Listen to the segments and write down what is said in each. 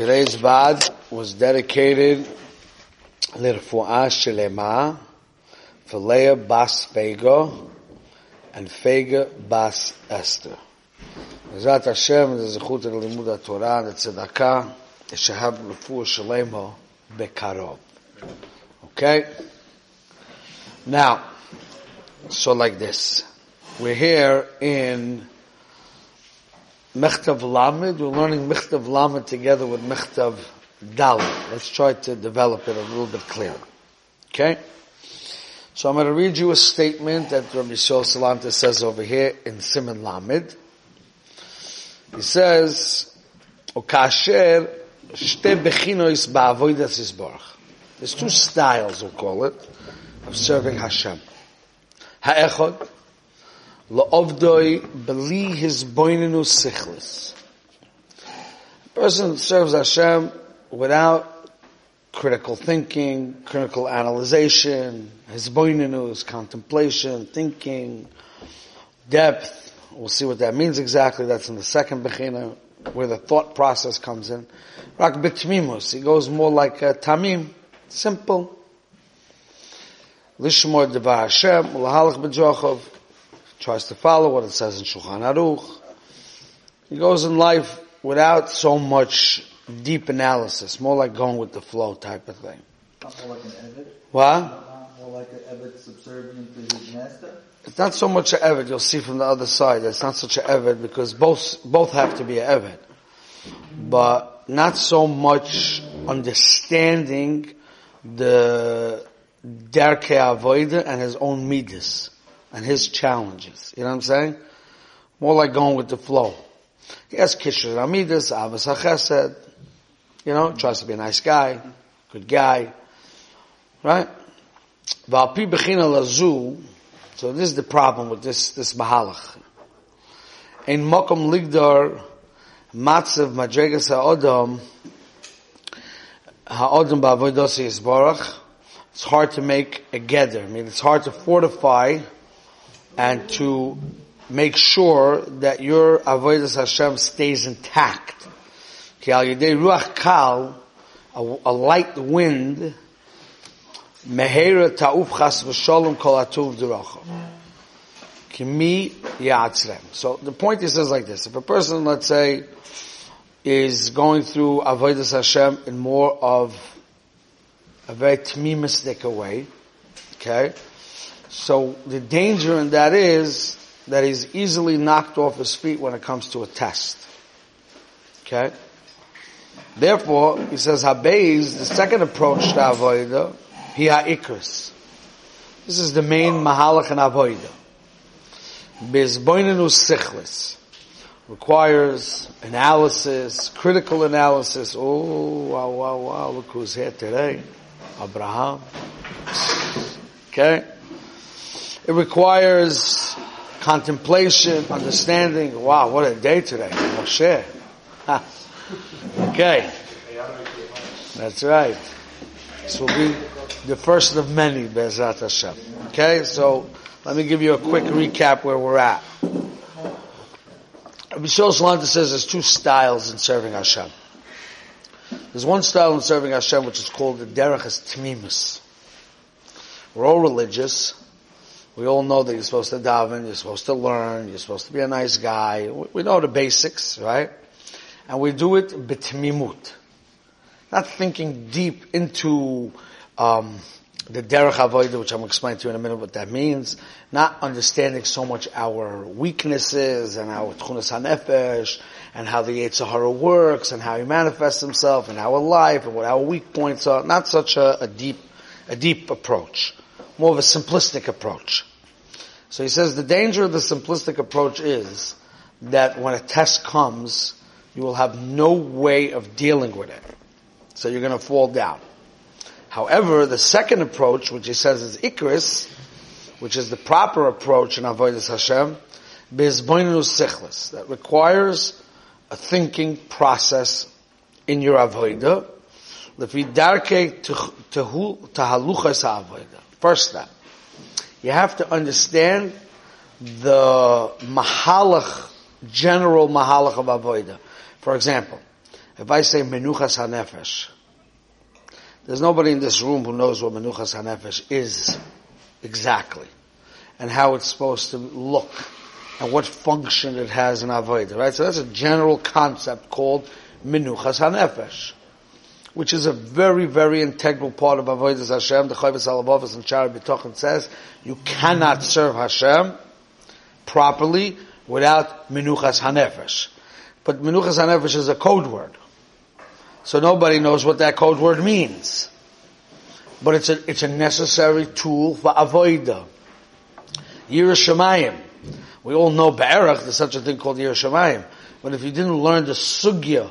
Today's Vad was dedicated Lirfu'a Shalema for Leah Bas Fego and Fega Bas Esther. Bezat Hashem, the Zechut and Limud Torah, the Tzedakah, the Shehab Refu'a Shalema Bekarov. Okay? Now, so like this. We're here in Mechtav Lamed. We're learning Mechtav Lamed together with Mechtav Dalit. Let's try to develop it a little bit clearer. Okay? So I'm going to read you a statement that Rabbi Shol Salanter says over here in Siman Lamed. He says, "Okasher shte bechinois ba'avodas isbarach." There's two styles, we'll call it, of serving Hashem. Ha'echad, la'ovdoi beli his boinenu sichlis. Person serves Hashem without critical thinking, critical analyzation, his boinenu, his contemplation, thinking, depth, We'll see what that means exactly. That's in the second Bechina, where the thought process comes in. Rak bitmimus. He goes more like a tamim. Simple. Lishmor devar Hashem, lahalach b'jochov. Tries to follow what it says in Shulchan Aruch. He goes in life without so much deep analysis, more like going with the flow type of thing. Not more like an Evid? What? More like an Evid subservient to his master? It's not so much an Evid, you'll see from the other side. It's not such an Evid because both, both have to be an Evid. But not so much understanding the Derke Avoida and his own midas and his challenges. You know what I'm saying? More like going with the flow. He has Kishur Amidas, Avas HaChesed, you know, tries to be a nice guy, good guy, right? V'alpi b'china lazu, so this is the problem with this, this mahalach. In mokom ligdar matzav madregas ha'odam, ha'odam ba'avodosi yisbarach, it's hard to make a gather. I mean, it's hard to fortify and to make sure that your avodas Hashem stays intact. Ki al yedei ruach kal, a, light wind, mehera ta'uf chas v'sholom kol atuv d'rocha. Kimi ya'atzrem. So the point is says like this. If a person, let's say, is going through avodas Hashem in more of a very tmimistic way, okay? So the danger in that is that he's easily knocked off his feet when it comes to a test. Okay? Therefore, he says, Habeiz, the second approach to Avodah, he ha'ikris. This is the main mahalach in Avodah. Bezboinenu sichlis. Requires analysis, critical analysis. Oh, wow, wow, wow, look who's here today. Abraham. Okay? It requires contemplation, understanding. Wow, what a day today. Moshe. Okay. That's right. This will be the first of many, Bezrat Hashem. Okay, so let me give you a quick recap where we're at. Rabbi Shol Shalanta says there's two styles in serving Hashem. There's one style in serving Hashem which is called the Derech Tmimus. We're all religious. We all know that you're supposed to daven, you're supposed to learn, you're supposed to be a nice guy. We know the basics, right? And we do it bitmimut. Not thinking deep into um, the derech avodah, which I'm going to explain to you in a minute what that means. Not understanding so much our weaknesses and our tchunas hanefesh and how the Yetzer Hara works and how he manifests himself and our life and what our weak points are. Not such a, a deep, a deep approach. More of a simplistic approach. So he says the danger of the simplistic approach is that when a test comes, you will have no way of dealing with it. So you're going to fall down. However, the second approach, which he says is Ikris, which is the proper approach in Avodah Hashem, that requires a thinking process in your Avodah. First step. You have to understand the Mahalach, general Mahalach of Avodah. For example, If I say menuchas hanefesh, there's nobody in this room who knows what menuchas hanefesh is exactly, and how it's supposed to look, and what function it has in avodah. Right. So that's a general concept called menuchas hanefesh, which is a very, very integral part of avodah Hashem. The Chovos Halevavos and Shara B'tochen says you cannot serve Hashem properly without menuchas hanefesh. But menuchas hanefesh is a code word. So nobody knows what that code word means. But it's a, it's a necessary tool for avoida. Yiras Shamayim. We all know Be'erach, there's such a thing called Yiras Shamayim. But if you didn't learn the sugya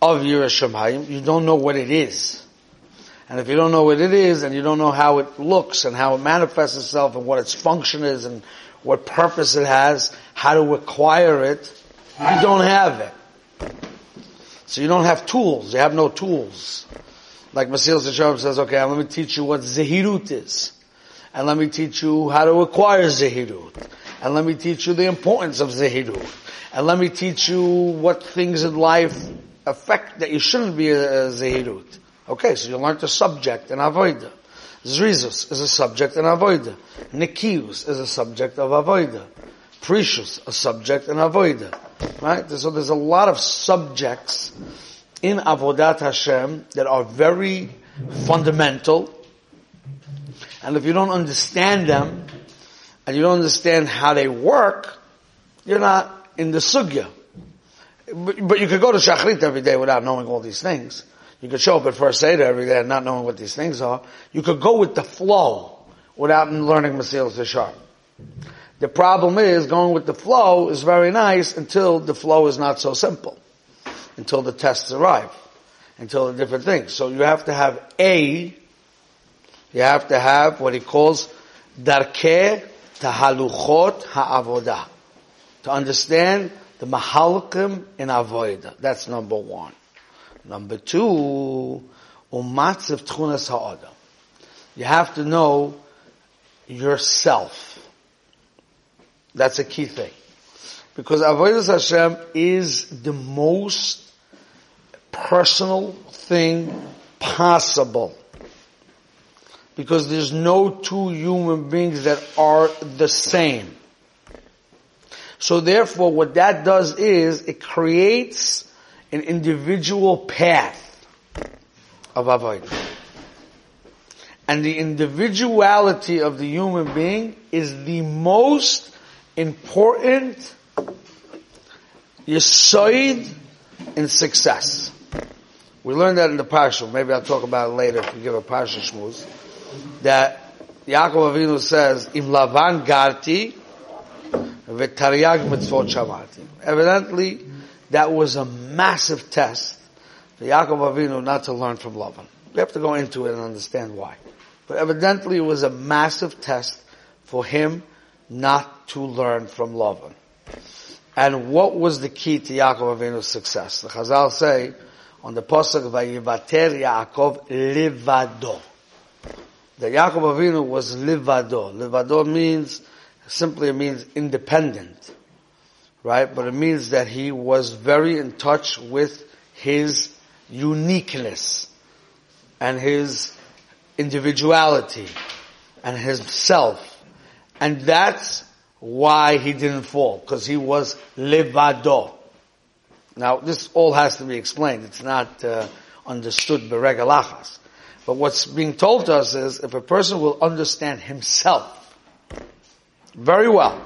of Yiras Shamayim, you don't know what it is. And if you don't know what it is, and you don't know how it looks, and how it manifests itself, and what its function is, and what purpose it has, how to acquire it, you don't have it. So you don't have tools. You have no tools. Like Masil Sashem says, okay, let me teach you what Zehirut is. And let me teach you how to acquire Zehirut. And let me teach you the importance of Zehirut. And let me teach you what things in life affect that you shouldn't be a, a Zehirut. Okay, so you learn the subject and avoida. Zrizus is a subject and avoida. Nikius is a subject of avoida. Precious, a subject and avoida. Right? So there's a lot of subjects in Avodat Hashem that are very fundamental. And if you don't understand them, and you don't understand how they work, you're not in the sugya. But, you could go to Shachrit every day without knowing all these things. You could show up at First Seder every day and not knowing what these things are. You could go with the flow without learning Masil Zashar. The problem is going with the flow is very nice until the flow is not so simple. Until the tests arrive. Until the different things. So you have to have A, you have to have what he calls darke tahaluchot ha'avodah. To understand the mahalkim in avodah. That's number one. Number two, umatziv tchunas ha'adam. You have to know yourself. That's a key thing. Because Avodah Hashem is the most personal thing possible. Because there's no two human beings that are the same. So therefore what that does is it creates an individual path of Avodah. And the individuality of the human being is the most important yisoid in success. We learned that in the parsha. Maybe I'll talk about it later if we give a parsha shmuz. That Yaakov Avinu says, "Im Lavan garti mitzvot shamati." Evidently, that was a massive test for Yaakov Avinu not to learn from Lavan. We have to go into it and understand why. But evidently, it was a massive test for him not to learn from Lavan. And what was the key to Yaakov Avinu's success? The Chazal say on the pasuk Vayivater Yaakov livado. That Yaakov Avinu was livado. Livado means simply means independent, right? But it means that he was very in touch with his uniqueness and his individuality and himself. and that's why he didn't fall, because he was levado. Now, this all has to be explained. It's not uh, understood beregalachas. But what's being told to us is, if a person will understand himself very well,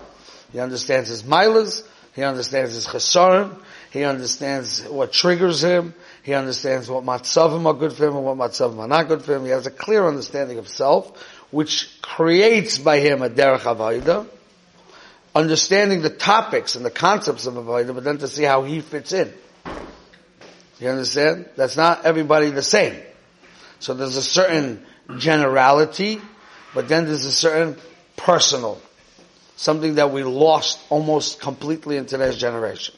he understands his milas, he understands his chesarim, he understands what triggers him, he understands what matzavim are good for him and what matzavim are not good for him. He has a clear understanding of self which creates by him a derech avodah, understanding the topics and the concepts of avodah, but then to see how he fits in. You understand? That's not everybody the same. So there's a certain generality, but then there's a certain personal, something that we lost almost completely in today's generation.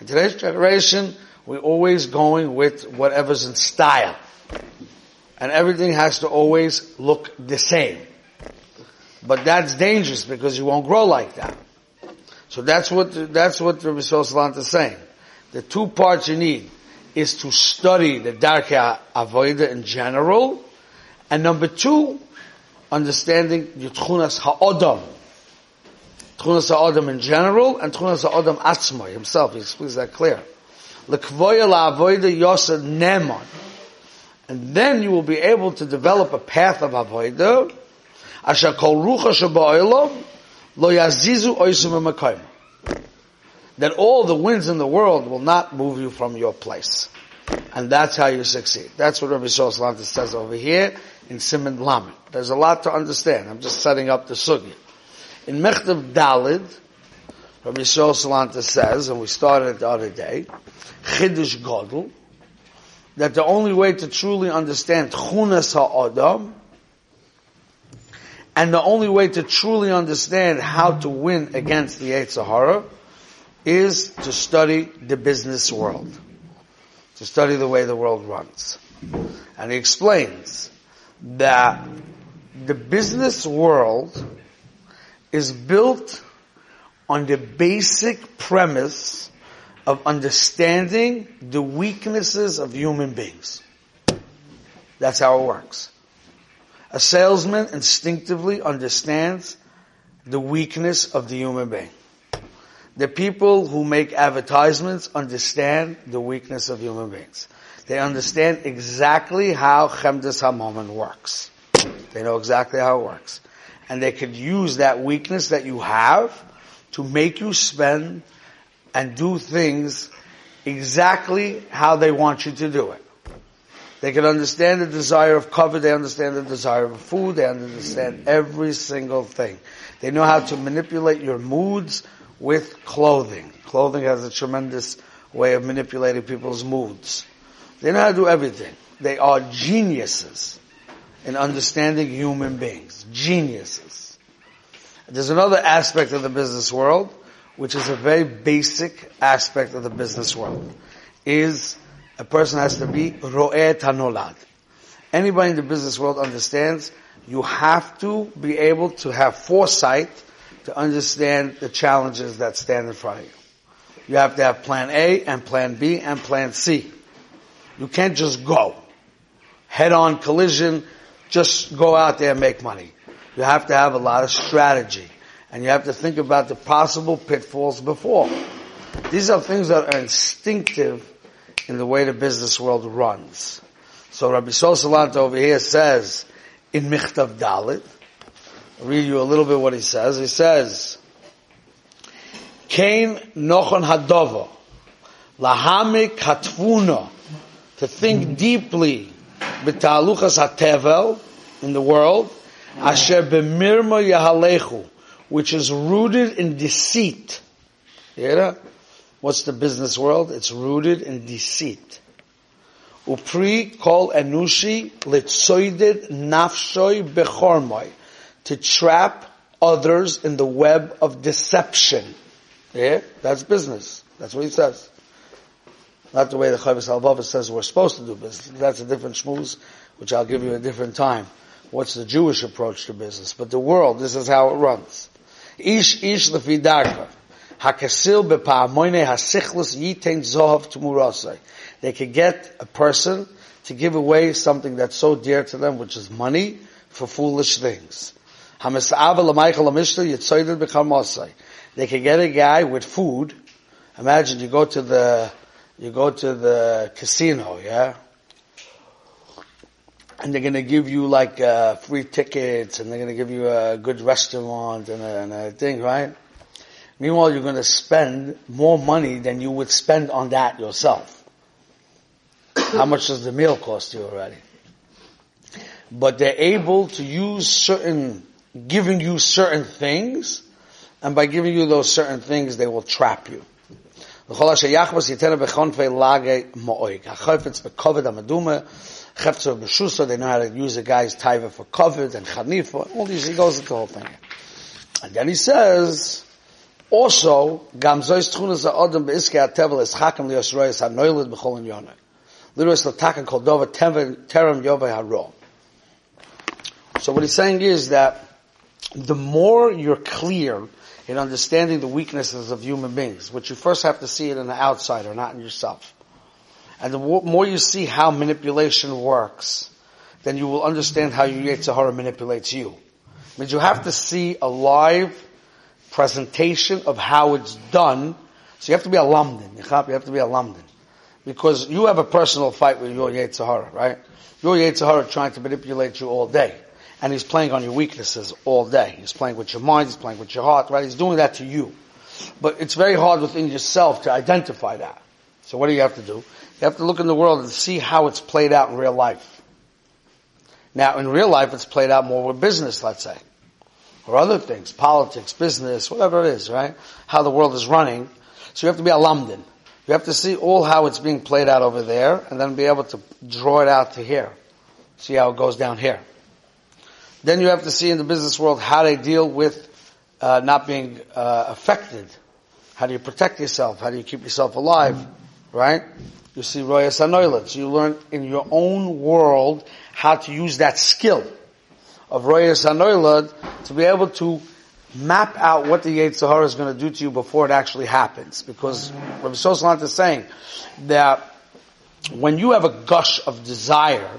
In today's generation, we're always going with whatever's in style and everything has to always look the same. But that's dangerous because you won't grow like that. So that's what that's what Rabbi Salant is saying. The two parts you need is to study the Darkei Avoida in general, and number two, understanding Yitchunas Ha'odam. Tchunas Ha'odam in general, and Tchunas Ha'odam Atzmai himself, he explains that clear. And then you will be able to develop a path of avoida, asher kol rucha sheba'olam, lo yazizu oisum emakayim that all the winds in the world will not move you from your place. And that's how you succeed. That's what Rabbi Shosalanta says over here in Siman Lamed. There's a lot to understand. I'm just setting up the sugi. In Mechtav Dalid, Rabbi Shosalanta says, and we started it the other day, Chidush Godel, that the only way to truly understand Chunas HaAdam, and the only way to truly understand how to win against the Yetzer Hara is to study the business world, to study the way the world runs. And he explains that the business world is built on the basic premise of understanding the weaknesses of human beings. That's how it works. A salesman instinctively understands the weakness of the human being. The people who make advertisements understand the weakness of human beings. They understand exactly how Chemdes HaMomen works. They know exactly how it works. And they could use that weakness that you have to make you spend and do things exactly how they want you to do it. They can understand the desire of cover, they understand the desire of food, they understand every single thing. They know how to manipulate your moods, with clothing. Clothing has a tremendous way of manipulating people's moods. They know how to do everything. They are geniuses in understanding human beings. Geniuses. There's another aspect of the business world, which is a very basic aspect of the business world, is a person has to be ro'eh tanolad. Anybody in the business world understands you have to be able to have foresight to understand the challenges that stand in front of you. You have to have plan A and plan B and plan C. You can't just go. Head on collision, just go out there and make money. You have to have a lot of strategy. And you have to think about the possible pitfalls before. These are things that are instinctive in the way the business world runs. So Rabbi Sosalant over here says in Michtav Dalit, I'll read you a little bit what he says. He says, Kain nochon hadova, lahamik hatfuna, to think deeply, b'taluchas hatevel, in the world, asher b'mirma yahalechu, which is rooted in deceit. Yeah? What's the business world? It's rooted in deceit. Upri kol enushi litzoided nafshoi bechormoi to trap others in the web of deception. Yeah, that's business. That's what he says. Not the way the Chavis Halvava says we're supposed to do business. That's a different shmooze, which I'll give you a different time. What's the Jewish approach to business? But the world, this is how it runs. Ish ish lefidarka. Hakasil bepa'amoine hasichlis yitein zohav tumurasai. They could get a person to give away something that's so dear to them, which is money, for foolish things. They can get a guy with food. Imagine you go to the, you go to the casino, yeah? And they're gonna give you like, uh, free tickets and they're gonna give you a good restaurant and a, and a thing, right? Meanwhile, you're gonna spend more money than you would spend on that yourself. How much does the meal cost you already? But they're able to use certain giving you certain things, and by giving you those certain things, they will trap you. They know how to use a guy's taiva for covered and chanifa, all these, he goes the whole thing. And then he says, also. So what he's saying is that the more you're clear in understanding the weaknesses of human beings, which you first have to see it in the outsider, not in yourself. And the more you see how manipulation works, then you will understand how your Yetzer Hara manipulates you. It means you have to see a live presentation of how it's done. So you have to be a lamdin. You have to be a lamdin. Because you have a personal fight with your Yetzer Hara, right? Your Yetzer Hara trying to manipulate you all day. And he's playing on your weaknesses all day. He's playing with your mind, he's playing with your heart, right? He's doing that to you. But it's very hard within yourself to identify that. So what do you have to do? You have to look in the world and see how it's played out in real life. Now, in real life, it's played out more with business, let's say. Or other things, politics, business, whatever it is, right? How the world is running. So you have to be a lamdin. You have to see all how it's being played out over there, and then be able to draw it out to here. See how it goes down here. Then you have to see in the business world how they deal with uh, not being uh, affected. How do you protect yourself? How do you keep yourself alive? Right? You see Royas Anoilet. So you learn in your own world how to use that skill of Royas Anoilet to be able to map out what the Yetzer Hara is going to do to you before it actually happens. Because Rabbi Sosalant is saying that when you have a gush of desire,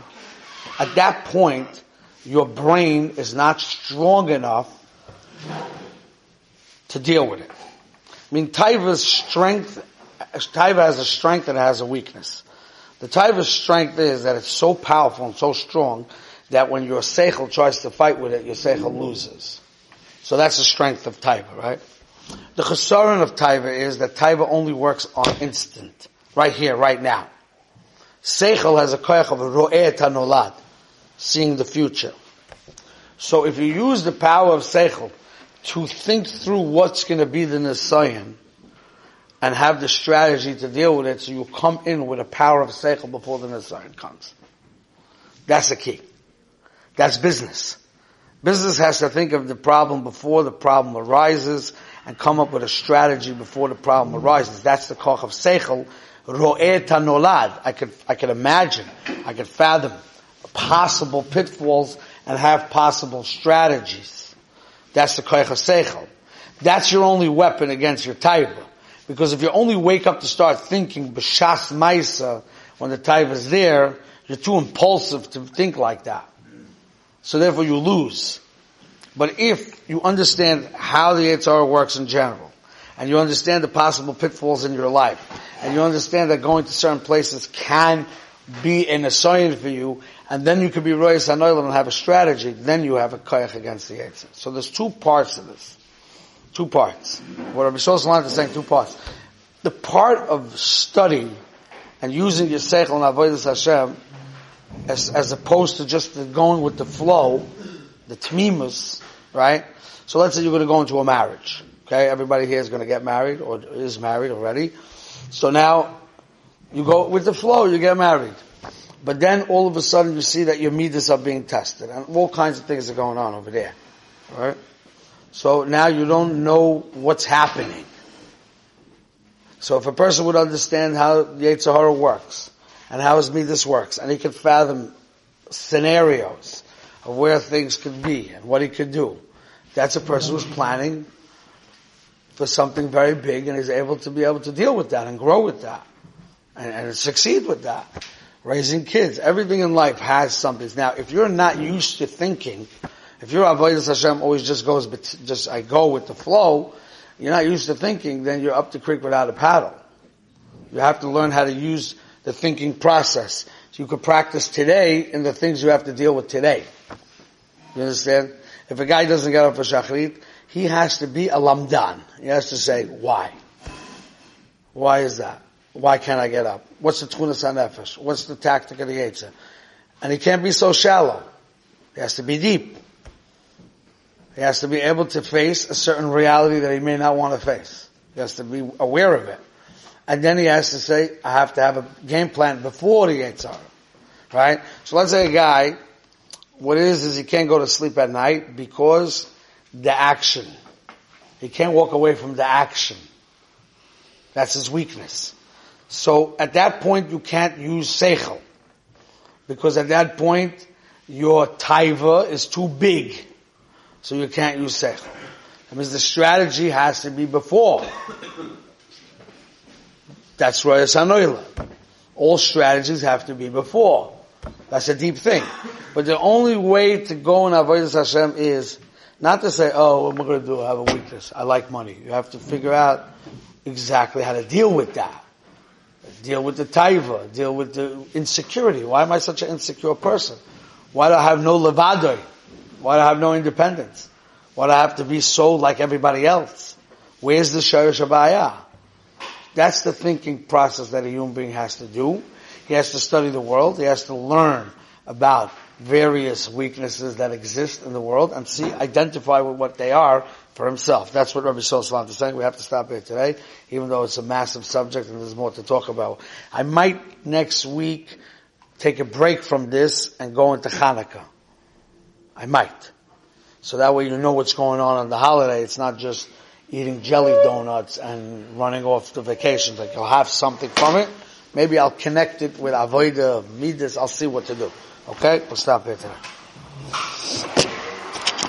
at that point, your brain is not strong enough to deal with it. I mean, Taiva's strength, Taiva has a strength and it has a weakness. The Taiva's strength is that it's so powerful and so strong that when your Seichel tries to fight with it, your Seichel loses. So that's the strength of Taiva, right? The chesaron of Taiva is that Taiva only works on instant. Right here, right now. Seichel has a koyach of ro'eh tanolad seeing the future. So if you use the power of Seichel to think through what's going to be the Nisayan and have the strategy to deal with it so you come in with a power of Seichel before the Nisayan comes. That's the key. That's business. Business has to think of the problem before the problem arises and come up with a strategy before the problem arises. That's the koch of Seichel. Ro'eh tanolad. I could, I could imagine, I could fathom possible pitfalls and have possible strategies. That's the koich seichel. That's your only weapon against your taiva. Because if you only wake up to start thinking b'shas maisa when the taiva is there, you're too impulsive to think like that. So therefore you lose. But if you understand how the HR works in general, and you understand the possible pitfalls in your life, and you understand that going to certain places can be an assignment for you, and then you could be Royas Hanoilim and have a strategy, then you have a koyach against the Yitzhak. So there's two parts of this. Two parts. What Rabbi Shoslan is saying, two parts. The part of study and using your seichel and avodas Hashem, as, as opposed to just going with the flow, the tmimus, right? So let's say you're going to go into a marriage. Okay, everybody here is going to get married or is married already. So now you go with the flow, you get married. But then all of a sudden you see that your midas are being tested and all kinds of things are going on over there. Right? So now you don't know what's happening. So if a person would understand how Yetzer Hara works and how his midas works and he could fathom scenarios of where things could be and what he could do, that's a person who's planning for something very big and is able to be able to deal with that and grow with that and, and succeed with that raising kids. Everything in life has something. Now, if you're not used to thinking, if your avodas Hashem always just goes, just I go with the flow, you're not used to thinking, then you're up the creek without a paddle. You have to learn how to use the thinking process. So you could practice today in the things you have to deal with today. You understand? If a guy doesn't get up for Shachrit, he has to be a lamdan. He has to say, why? Why is that? Why can't I get up? What's the tunas nefesh? What's the tactic of the Yitzhak? And he can't be so shallow. He has to be deep. He has to be able to face a certain reality that he may not want to face. He has to be aware of it. And then he has to say, I have to have a game plan before the Yitzhak. Right? So let's say a guy, what it is is he can't go to sleep at night because the action. He can't walk away from the action. That's his weakness. So at that point you can't use seichel. Because at that point your taiva is too big. So you can't use seichel. That means the strategy has to be before. That's Royas Hanoila. All strategies have to be before. That's a deep thing. But the only way to go in Avodah Hashem is not to say, oh, what am I going to do? I have a weakness. I like money. You have to figure out exactly how to deal with that. Deal with the taiva. Deal with the insecurity. Why am I such an insecure person? Why do I have no levadoi? Why do I have no independence? Why do I have to be so like everybody else? Where's the Sharish Abaya? That's the thinking process that a human being has to do. He has to study the world. He has to learn about various weaknesses that exist in the world and see, identify with what they are for himself. That's what Rabbi Shlomo is saying. We have to stop here today, even though it's a massive subject and there's more to talk about. I might next week take a break from this and go into Hanukkah. I might. So that way you know what's going on on the holiday. It's not just eating jelly donuts and running off to vacations. Like you'll have something from it. Maybe I'll connect it with Avoida, Midas. I'll see what to do. Okay? We'll stop here today.